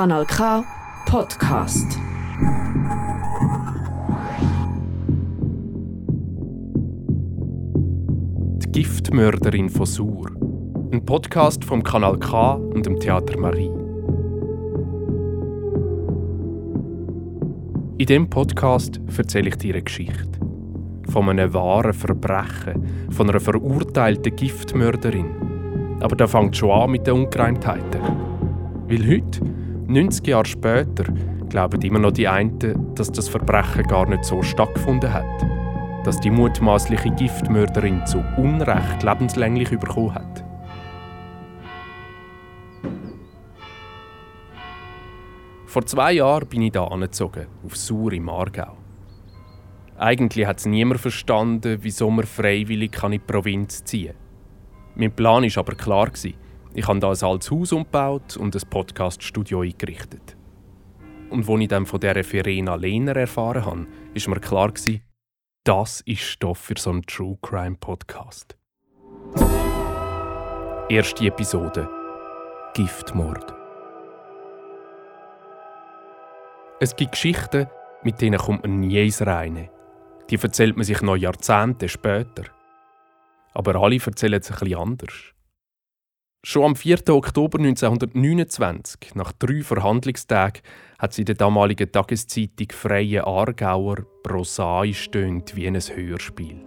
Kanal K Podcast. Die Giftmörderin von Sur. Ein Podcast vom Kanal K und dem Theater Marie. In diesem Podcast erzähle ich dir eine Geschichte. Von einem wahren Verbrechen, von einer verurteilten Giftmörderin. Aber da fängt schon an mit den Ungereimtheiten. Weil heute, 90 Jahre später, glauben immer noch die einen, dass das Verbrechen gar nicht so stattgefunden hat. Dass die mutmaßliche Giftmörderin zu Unrecht lebenslänglich bekommen hat. Vor zwei Jahren bin ich hier angezogen, auf Sur im Aargau. Eigentlich hat es niemand verstanden, wieso man freiwillig in die Provinz ziehen kann. Mein Plan war aber klar. Ich habe hier ein altes Haus umgebaut und ein Podcaststudio eingerichtet. Und als ich dann von dieser Verena Lehner erfahren habe, war mir klar, das ist Stoff für so einen True Crime Podcast. Erste Episode: Giftmord. Es gibt Geschichten, mit denen kommt man nie ins Reine. Die erzählt man sich noch Jahrzehnte später. Aber alle erzählen es ein bisschen anders. Schon am 4. Oktober 1929, nach drei Verhandlungstagen, hat sie der damaligen Tageszeitung Freie Aargauer prosaisch stöhnt wie ein Hörspiel.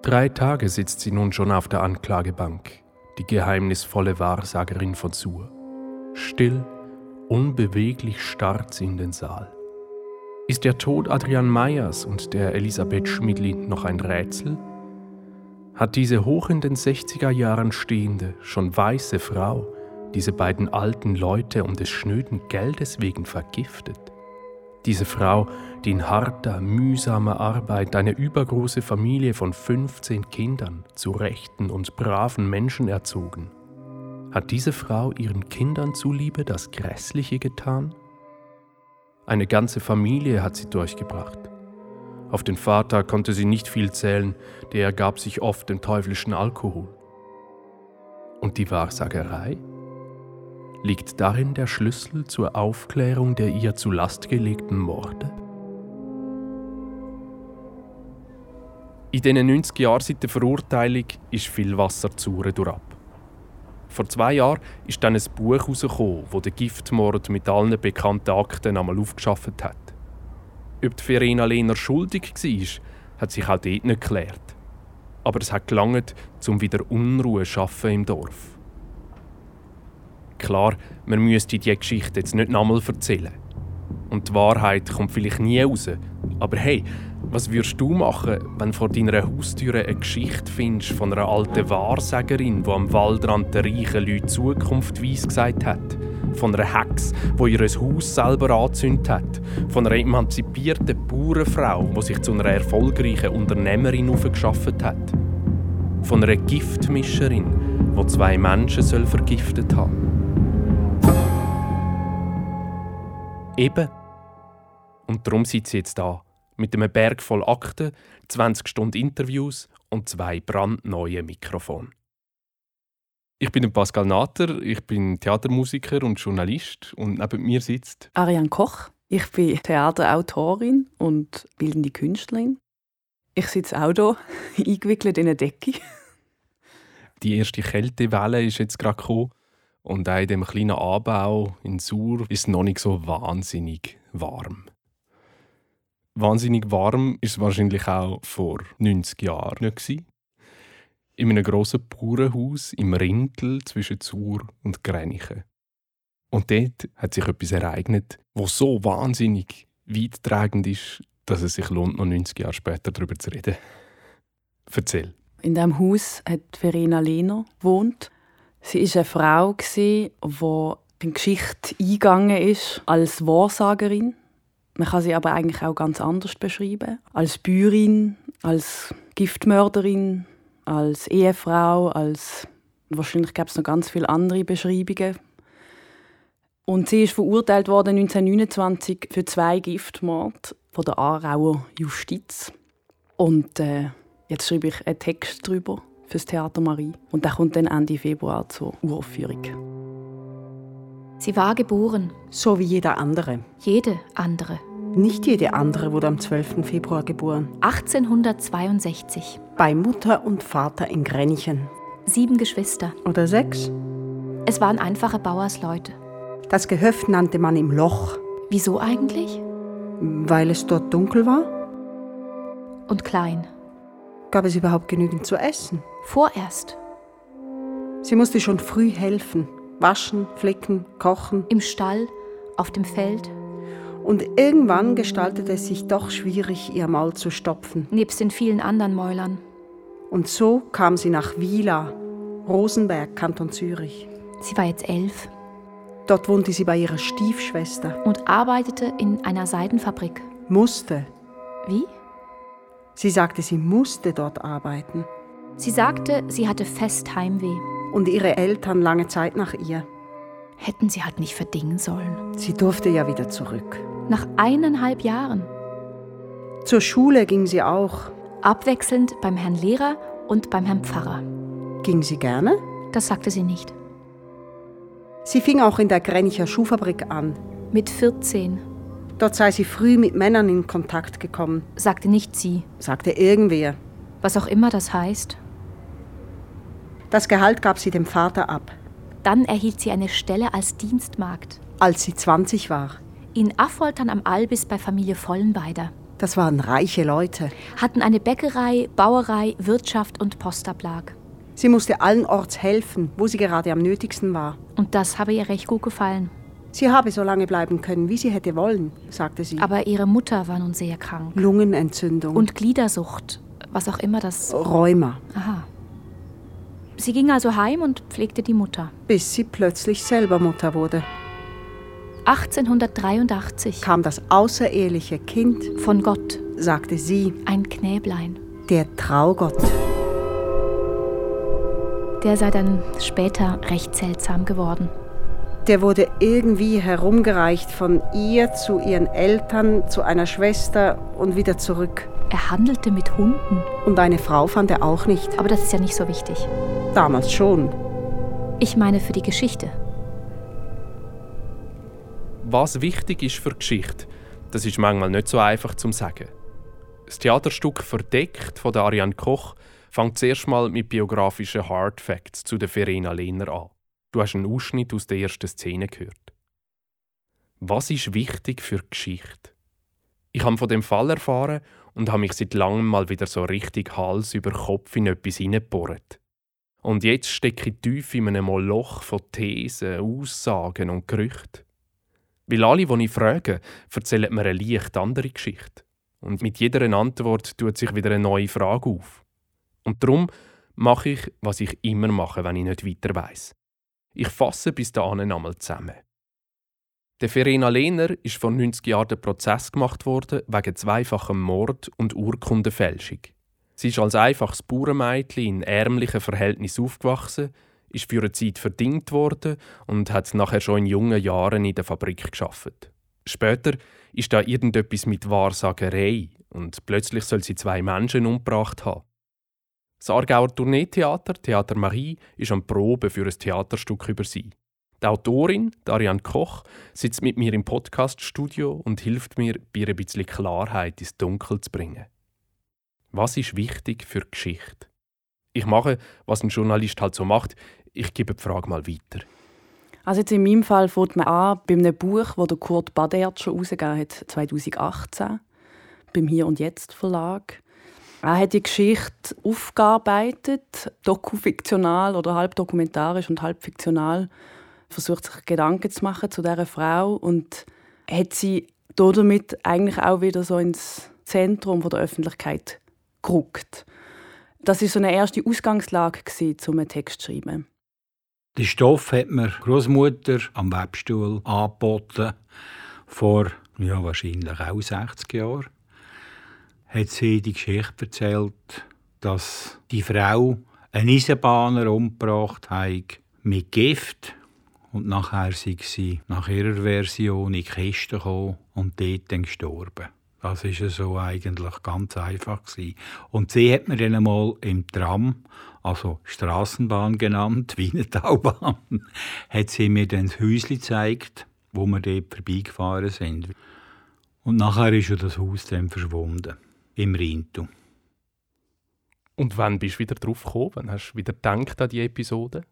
Drei Tage sitzt sie nun schon auf der Anklagebank, die geheimnisvolle Wahrsagerin von Sur. Still Unbeweglich starrt sie in den Saal. Ist der Tod Adrian Meyers und der Elisabeth Schmidli noch ein Rätsel? Hat diese hoch in den 60er Jahren stehende, schon weiße Frau diese beiden alten Leute um des schnöden Geldes wegen vergiftet? Diese Frau, die in harter, mühsamer Arbeit eine übergroße Familie von 15 Kindern zu rechten und braven Menschen erzogen hat diese Frau ihren Kindern zuliebe das Grässliche getan? Eine ganze Familie hat sie durchgebracht. Auf den Vater konnte sie nicht viel zählen, der gab sich oft dem teuflischen Alkohol. Und die Wahrsagerei? Liegt darin der Schlüssel zur Aufklärung der ihr zu Last gelegten Morde? In diesen 90 Jahren seit der Verurteilung ist viel Wasser zu durchab. Vor zwei Jahren ist dann ein Buch herausgekommen, das den Giftmord mit allen bekannten Akten einmal aufgeschafft hat. Ob die Verena Lehner schuldig war, hat sich auch dort nicht geklärt. Aber es hat gelangt, um wieder Unruhe zu schaffen im Dorf. Klar, man müsste diese Geschichte jetzt nicht nochmal erzählen. Und die Wahrheit kommt vielleicht nie raus. Aber hey, was würdest du machen, wenn vor deiner Haustür eine Geschichte findest von einer alten Wahrsagerin, die am Waldrand der reichen Leute Zukunft weiss gesagt hat? Von einer Hex, die ihr Haus selber angezündet hat? Von einer emanzipierten Bauernfrau, die sich zu einer erfolgreichen Unternehmerin aufgeschafft hat? Von einer Giftmischerin, die zwei Menschen soll vergiftet haben? Eben. Und darum sitzt sie jetzt da mit einem Berg voll Akten, 20 Stunden Interviews und zwei brandneuen Mikrofone. Ich bin Pascal Natter, ich bin Theatermusiker und Journalist und neben mir sitzt Ariane Koch. Ich bin Theaterautorin und bildende Künstlerin. Ich sitze auch hier, eingewickelt in eine Decke. Die erste Kältewelle ist jetzt gerade gekommen und auch in dem kleinen Anbau in Sur ist es noch nicht so wahnsinnig warm. Wahnsinnig warm ist es wahrscheinlich auch vor 90 Jahren nicht In einem grossen Bauernhaus im Rintel zwischen Zur und Grenichen. Und dort hat sich etwas ereignet, was so wahnsinnig weittragend ist, dass es sich lohnt, noch 90 Jahre später darüber zu reden. Erzähl. In diesem Haus hat Verena Lehner gewohnt. Sie war eine Frau, die in die Geschichte eingegangen ist als Wahrsagerin. Man kann sie aber eigentlich auch ganz anders beschreiben. Als Bäuerin, als Giftmörderin, als Ehefrau, als wahrscheinlich gab es noch ganz viele andere Beschreibungen. Und sie ist verurteilt worden 1929 für zwei Giftmorde von der Aarauer Justiz. Und äh, jetzt schreibe ich einen Text darüber fürs Theater Marie. Und der kommt dann Ende Februar zur Uraufführung. Sie war geboren. So wie jeder andere. Jede andere. Nicht jede andere wurde am 12. Februar geboren. 1862. Bei Mutter und Vater in Grenchen. Sieben Geschwister. Oder sechs? Es waren einfache Bauersleute. Das Gehöft nannte man im Loch. Wieso eigentlich? Weil es dort dunkel war? Und klein. Gab es überhaupt genügend zu essen? Vorerst. Sie musste schon früh helfen. Waschen, flicken, kochen. Im Stall, auf dem Feld. Und irgendwann gestaltete es sich doch schwierig, ihr Maul zu stopfen. Nebst den vielen anderen Mäulern. Und so kam sie nach Wieler, Rosenberg, Kanton Zürich. Sie war jetzt elf. Dort wohnte sie bei ihrer Stiefschwester. Und arbeitete in einer Seidenfabrik. Musste. Wie? Sie sagte, sie musste dort arbeiten. Sie sagte, sie hatte fest Heimweh. Und ihre Eltern lange Zeit nach ihr. Hätten sie halt nicht verdingen sollen. Sie durfte ja wieder zurück. Nach eineinhalb Jahren. Zur Schule ging sie auch. Abwechselnd beim Herrn Lehrer und beim Herrn Pfarrer. Ging sie gerne? Das sagte sie nicht. Sie fing auch in der Grenicher Schuhfabrik an. Mit 14. Dort sei sie früh mit Männern in Kontakt gekommen. Sagte nicht sie. Sagte irgendwer. Was auch immer das heißt. Das Gehalt gab sie dem Vater ab. Dann erhielt sie eine Stelle als Dienstmagd. Als sie 20 war. In Affoltern am Albis bei Familie Vollenbeider. Das waren reiche Leute. Hatten eine Bäckerei, Bauerei, Wirtschaft und Postablag. Sie musste allenorts helfen, wo sie gerade am nötigsten war. Und das habe ihr recht gut gefallen. Sie habe so lange bleiben können, wie sie hätte wollen, sagte sie. Aber ihre Mutter war nun sehr krank. Lungenentzündung. Und Gliedersucht, was auch immer das. Rheuma. Aha. Sie ging also heim und pflegte die Mutter. Bis sie plötzlich selber Mutter wurde. 1883. Kam das außereheliche Kind. Von Gott. Sagte sie. Ein Knäblein. Der Traugott. Der sei dann später recht seltsam geworden. Der wurde irgendwie herumgereicht von ihr zu ihren Eltern, zu einer Schwester und wieder zurück. Er handelte mit Hunden. Und eine Frau fand er auch nicht. Aber das ist ja nicht so wichtig. Damals schon. Ich meine für die Geschichte. Was wichtig ist für Geschichte, das ist manchmal nicht so einfach zu sagen. Das Theaterstück Verdeckt von Ariane Koch fängt zuerst mal mit biografischen Hard Facts zu der Verena Lehner an. Du hast einen Ausschnitt aus der ersten Szene gehört. Was ist wichtig für Geschichte? Ich habe von dem Fall erfahren und habe mich seit langem mal wieder so richtig Hals über Kopf in etwas hineingebohrt. Und jetzt stecke ich tief in einem Moloch von Thesen, Aussagen und Gerüchten. Weil alle, die ich frage, erzählen mir eine leicht andere Geschichte. Und mit jeder Antwort tut sich wieder eine neue Frage auf. Und darum mache ich, was ich immer mache, wenn ich nicht weiter weiß. Ich fasse bis dahin einmal zusammen. Der Verena Lehner ist vor 90 Jahren der Prozess gemacht worden wegen zweifachem Mord und Urkundenfälschung. Sie ist als einfaches Bauernmädchen in ärmlichen Verhältnissen aufgewachsen, ist für eine Zeit verdingt worden und hat nachher schon in jungen Jahren in der Fabrik geschafft. Später ist da irgendetwas mit Wahrsagerei und plötzlich soll sie zwei Menschen umgebracht haben. Das Aargauer Tourneetheater, Theater Marie, ist am Probe für ein Theaterstück über sie. Die Autorin, Darian Koch, sitzt mit mir im Podcaststudio und hilft mir, bei ein bisschen Klarheit ins Dunkel zu bringen. Was ist wichtig für Geschichte? Ich mache, was ein Journalist halt so macht. Ich gebe die Frage mal weiter. Also jetzt in meinem Fall fängt man an bei einem Buch, das Kurt Badert schon herausgegeben hat, 2018, beim Hier und Jetzt Verlag. Er hat die Geschichte aufgearbeitet, dokufiktional oder halb dokumentarisch und halb fiktional, versucht sich Gedanken zu machen zu dieser Frau und hat sie damit eigentlich auch wieder so ins Zentrum der Öffentlichkeit gerückt. Das ist so eine erste Ausgangslage um einen Text zu schreiben. Den Stoff hat mir Großmutter am Webstuhl angeboten vor ja wahrscheinlich auch 60 Jahren hat sie die Geschichte erzählt, dass die Frau einen Eisenbahner umgebracht hat mit Gift und nachher sei sie nach ihrer Version in die Kiste gekommen und dort dann gestorben. Das ist so eigentlich ganz einfach gewesen. Und sie hat mir dann einmal im Tram, also Straßenbahn genannt, Wiener Taubahn, hat sie mir dann das Häuschen gezeigt, wo wir dort vorbeigefahren sind. Und nachher ist ja das Haus dann verschwunden, im Rintu. Und wann bist du wieder drauf gekommen? Wann hast du wieder gedacht an die Episode?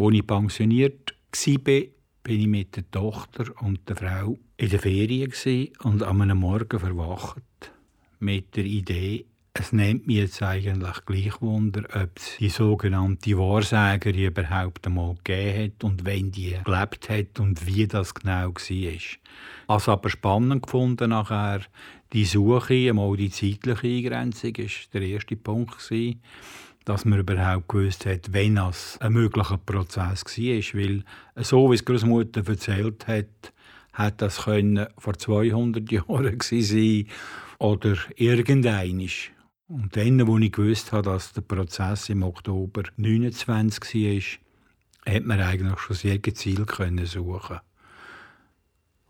Als ich pensioniert war, bin ich mit der Tochter und der Frau in der Ferien und an einem Morgen verwacht mit der Idee, es nimmt mich jetzt eigentlich gleich Wunder, ob es die sogenannte Wahrsagerin überhaupt einmal gegeben hat und wenn die gelebt hat und wie das genau war. Was aber spannend gefunden nachher, die Suche, einmal die zeitliche Eingrenzung, ist der erste Punkt dass man überhaupt gewusst hat, wenn das ein möglicher Prozess war. Weil, so wie es Großmutter erzählt hat, hat das können vor 200 Jahren sein oder irgendeinisch. Und dann, als ich gewusst habe, dass der Prozess im Oktober 29 war, hat man eigentlich schon sehr gezielt können suchen.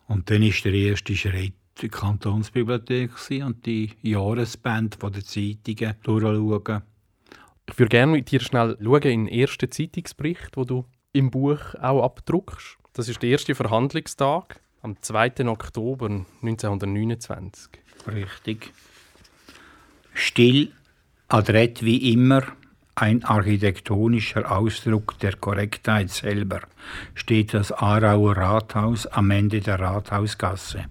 Und dann ist der erste Schritt die Kantonsbibliothek und die Jahresband der Zeitungen durchschauen ich würde gerne mit dir schnell schauen in den ersten Zeitungsbericht, wo du im Buch auch abdruckst. Das ist der erste Verhandlungstag am 2. Oktober 1929. Richtig. Still, adrett wie immer, ein architektonischer Ausdruck der Korrektheit selber, steht das Aarauer Rathaus am Ende der Rathausgasse.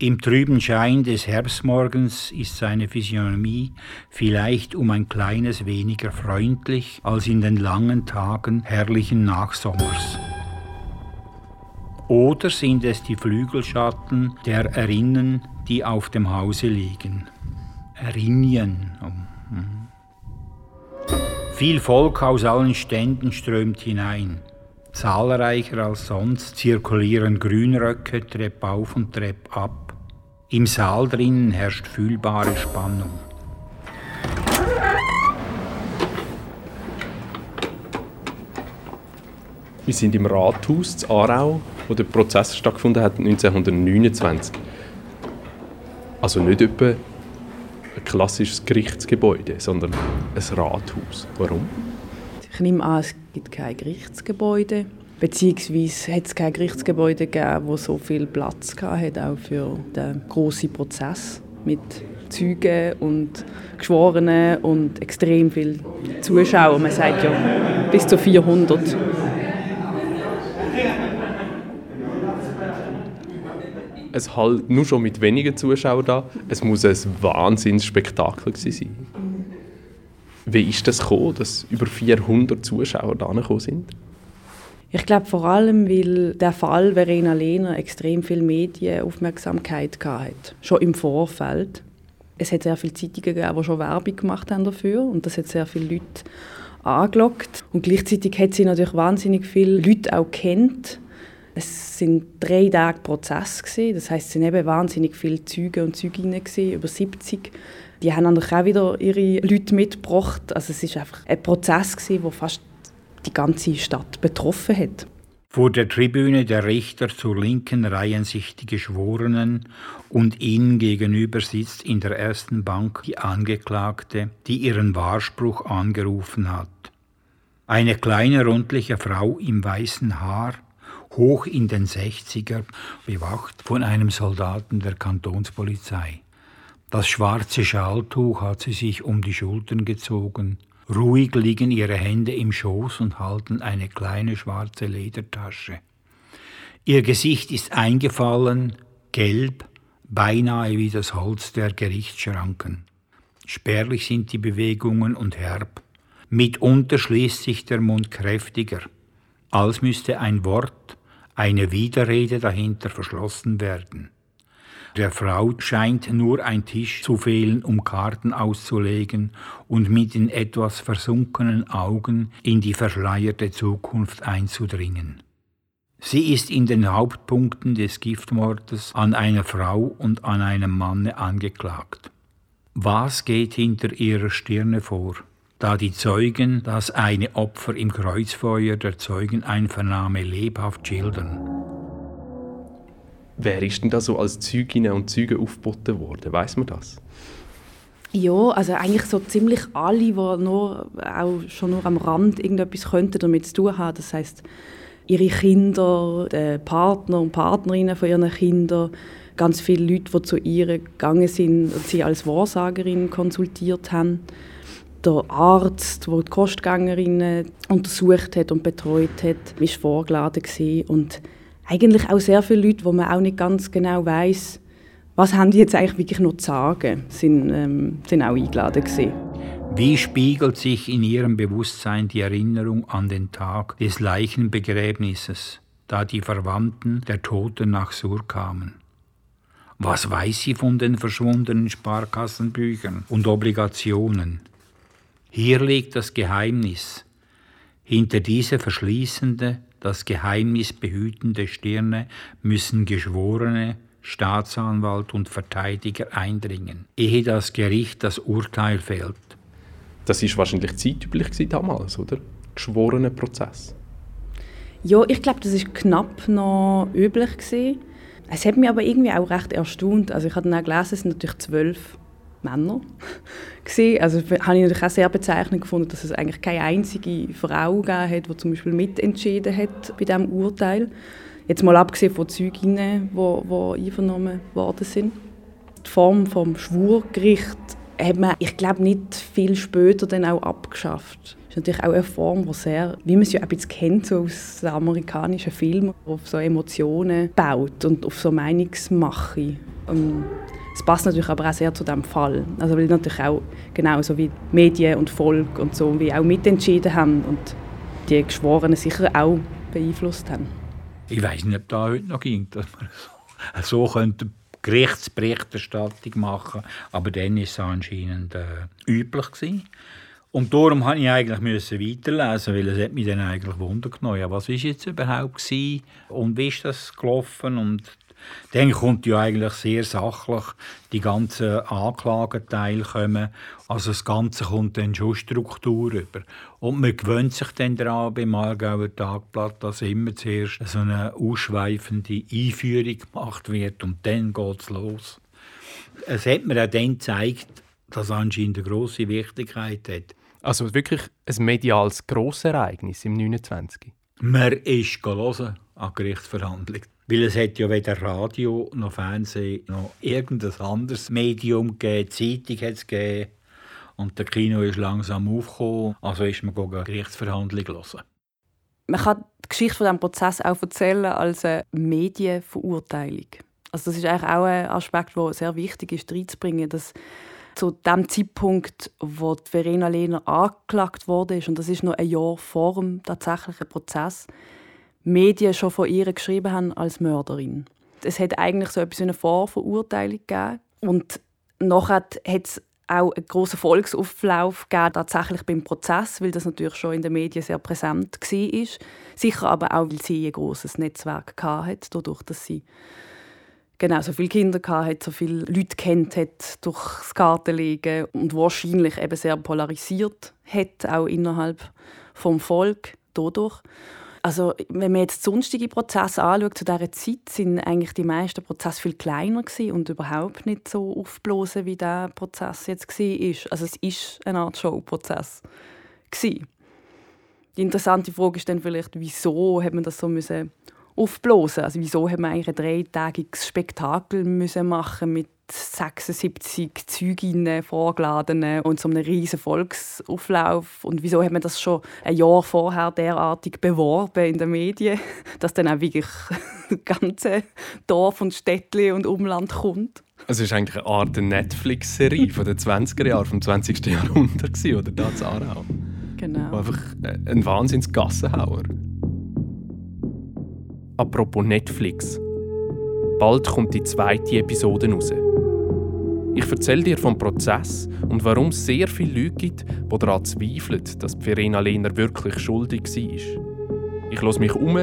Im trüben Schein des Herbstmorgens ist seine Physiognomie vielleicht um ein kleines weniger freundlich als in den langen Tagen herrlichen Nachsommers. Oder sind es die Flügelschatten der Erinnen, die auf dem Hause liegen? Erinien. Hm. Viel Volk aus allen Ständen strömt hinein. Zahlreicher als sonst zirkulieren Grünröcke Trepp auf und Trepp ab. Im Saal drinnen herrscht fühlbare Spannung. Wir sind im Rathaus zu Aarau, wo der Prozess stattgefunden hat 1929. Also nicht etwa ein klassisches Gerichtsgebäude, sondern ein Rathaus. Warum? Ich nehme an, es gibt kein Gerichtsgebäude. Beziehungsweise hat es kein Gerichtsgebäude gegeben, das so viel Platz hatte, auch für den grossen Prozess mit Zeugen und Geschworenen und extrem viel Zuschauer. Man sagt ja bis zu 400. Es halt nur schon mit wenigen Zuschauern da. Es muss ein Wahnsinnsspektakel sein. Wie ist das gekommen, dass über 400 Zuschauer da gekommen sind? Ich glaube vor allem, weil der Fall Verena Lehner extrem viel Medienaufmerksamkeit hatte, schon im Vorfeld. Es hat sehr viele Zeitungen gegeben, die schon Werbung gemacht haben dafür und das hat sehr viele Leute angelockt. Und gleichzeitig hat sie natürlich wahnsinnig viele Leute auch kennt. Es sind drei Tage Prozess gewesen. das heißt, es sind eben wahnsinnig viele Züge und gewesen, über 70. Die haben natürlich auch wieder ihre Leute mitgebracht. Also es ist einfach ein Prozess wo fast die ganze Stadt betroffen hat. Vor der Tribüne der Richter zur Linken reihen sich die Geschworenen und ihnen gegenüber sitzt in der ersten Bank die Angeklagte, die ihren Wahrspruch angerufen hat. Eine kleine rundliche Frau im weißen Haar, hoch in den Sechziger, bewacht von einem Soldaten der Kantonspolizei. Das schwarze Schaltuch hat sie sich um die Schultern gezogen Ruhig liegen ihre Hände im Schoß und halten eine kleine schwarze Ledertasche. Ihr Gesicht ist eingefallen, gelb, beinahe wie das Holz der Gerichtsschranken. Spärlich sind die Bewegungen und herb. Mitunter schließt sich der Mund kräftiger, als müsste ein Wort, eine Widerrede dahinter verschlossen werden. Der Frau scheint nur ein Tisch zu fehlen, um Karten auszulegen und mit den etwas versunkenen Augen in die verschleierte Zukunft einzudringen. Sie ist in den Hauptpunkten des Giftmordes an einer Frau und an einem Manne angeklagt. Was geht hinter ihrer Stirne vor? da die Zeugen das eine Opfer im Kreuzfeuer der Zeugeneinvernahme lebhaft schildern. Wer ist denn da so als Zeuginnen und Zeuge aufgeboten worden? Weiß man das? Ja, also eigentlich so ziemlich alle, die nur, auch schon nur am Rand irgendetwas könnten damit zu tun haben. Das heißt ihre Kinder, die Partner und Partnerinnen von ihren Kindern, ganz viele Leute, die zu ihr gegangen sind und sie als Wahrsagerin konsultiert haben. Der Arzt, der die Kostgängerinnen untersucht hat und betreut hat, war vorgeladen und eigentlich auch sehr viele Leute, wo man auch nicht ganz genau weiß, was haben die jetzt eigentlich wirklich noch zu sagen, sind, ähm, sind auch eingeladen gewesen. Wie spiegelt sich in ihrem Bewusstsein die Erinnerung an den Tag des Leichenbegräbnisses, da die Verwandten der Toten nach Sur kamen? Was weiß sie von den verschwundenen Sparkassenbüchern und Obligationen? Hier liegt das Geheimnis. Hinter diese verschließende, das Geheimnis behütende Stirne müssen Geschworene, Staatsanwalt und Verteidiger eindringen, ehe das Gericht das Urteil fällt. Das ist wahrscheinlich zeitüblich damals, oder? Geschworene Prozess. Ja, ich glaube, das ist knapp noch üblich gewesen. Es hat mich aber irgendwie auch recht erstaunt. Also ich habe dann auch gelesen, es sind natürlich zwölf Männer gewesen. Also habe ich natürlich auch sehr bezeichnend gefunden, dass es eigentlich keine einzige Frau gegeben hat, die zum Beispiel mitentschieden hat bei diesem Urteil. Jetzt mal abgesehen von Zeuginnen, die, die einvernommen worden sind. Die Form des Schwurgericht hat man, ich glaube, nicht viel später dann auch abgeschafft. Das ist natürlich auch eine Form, die sehr, wie man es ja ein bisschen kennt, so aus amerikanischen Filmen, auf so Emotionen baut und auf so Meinungsmache. Ähm, es passt natürlich aber auch sehr zu diesem Fall. Also weil natürlich auch genauso wie Medien und Volk und so wie auch mitentschieden haben und die Geschworenen sicher auch beeinflusst haben. Ich weiß nicht, ob da heute noch ging, dass man so, könnte Gerichtsberichterstattung machen, aber dann war es anscheinend äh, üblich gewesen. Und darum musste ich eigentlich weiterlesen, weil es hat mich dann eigentlich Wunder. Ja, was war jetzt überhaupt gewesen und wie ist das gelaufen und dann kommt ja eigentlich sehr sachlich die ganzen Anklageteile kommen. Also das Ganze kommt dann schon Struktur über. Und man gewöhnt sich dann daran beim Aargauer Tagblatt, dass immer zuerst so eine ausschweifende Einführung gemacht wird und dann geht es los. Es hat mir auch dann gezeigt, dass es anscheinend eine grosse Wichtigkeit hat. Also wirklich ein mediales Grossereignis im 29. Man ist hören an Gerichtsverhandlungen. Weil es hat ja weder Radio noch Fernsehen noch irgendein anderes Medium gegeben. Zeitung hat es gegeben. Und der Kino ist langsam aufgekommen. Also ist man eine Gerichtsverhandlung hören. Man kann die Geschichte von diesem Prozess auch erzählen als eine Medienverurteilung. Also das ist eigentlich auch ein Aspekt, der sehr wichtig ist, reinzubringen, dass zu dem Zeitpunkt, wo Verena Lehner angeklagt wurde, und das ist noch ein Jahr vor dem tatsächlichen Prozess, Medien schon von ihr geschrieben haben als Mörderin. Es hat eigentlich so etwas wie eine Vorverurteilung gegeben. Und nachher hat es auch einen grossen Volksauflauf gegeben, tatsächlich beim Prozess, weil das natürlich schon in den Medien sehr präsent war. Sicher aber auch, weil sie ein grosses Netzwerk hatte, dadurch, dass sie genau so viele Kinder hatte, so viele Leute kennt hat durch das Kartenlegen und wahrscheinlich eben sehr polarisiert hat, auch innerhalb vom Volk dadurch. Also, wenn man jetzt sonstige Prozesse anschaut, zu dieser Zeit sind eigentlich die meisten Prozesse viel kleiner und überhaupt nicht so aufblasen, wie der Prozess jetzt war. Also es ist eine Art Showprozess. Die interessante Frage ist dann vielleicht, wieso hat man das so müssen aufblasen? Also wieso hat man eigentlich ein dreitägiges Spektakel müssen machen mit 76 Zeuginnen, Vorgeladenen und so einem riesen Volksauflauf. Und wieso hat man das schon ein Jahr vorher derartig beworben in den Medien, dass dann auch wirklich das ganze Dorf und Städtli und Umland kommt? Es ist eigentlich eine Art Netflix-Serie von den 20er Jahren, vom 20. Jahrhundert, oder da in Aarau. Genau. Einfach ein Wahnsinns-Gassenhauer. Apropos Netflix. Bald kommt die zweite Episode raus. Ich erzähle dir vom Prozess und warum es sehr viele Leute gibt, die daran zweifeln, dass Verena Lehner wirklich schuldig war. Ich höre mich um,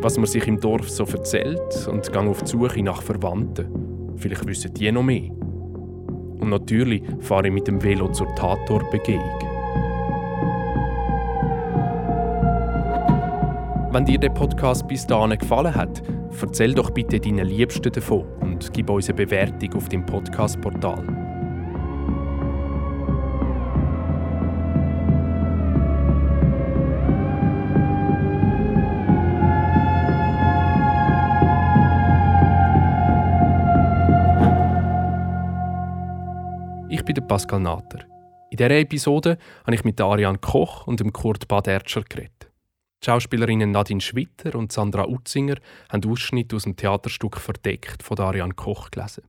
was man sich im Dorf so erzählt und gehe auf die Suche nach Verwandten. Vielleicht wissen die noch mehr. Und natürlich fahre ich mit dem Velo zur Tatortbegehung. Wenn dir der Podcast bis dahin gefallen hat, erzähl doch bitte deinen Liebsten davon und gib uns eine Bewertung auf dem Podcast-Portal. Ich bin der Pascal Natter. In dieser Episode habe ich mit Ariane Koch und dem Kurt Badertscher geredet. Schauspielerinnen Nadine Schwitter und Sandra Utzinger haben Ausschnitte aus dem Theaterstück «Verdeckt» von Ariane Koch gelesen.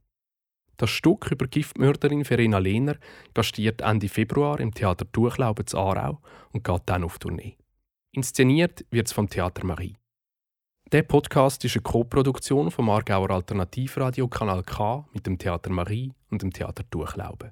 Das Stück über Giftmörderin Verena Lehner gastiert Ende Februar im Theater Durchlauben zu Aarau und geht dann auf Tournee. Inszeniert wird es vom Theater Marie. Der Podcast ist eine Co-Produktion vom Aargauer Alternativradio Kanal K mit dem Theater Marie und dem Theater Durchlauben.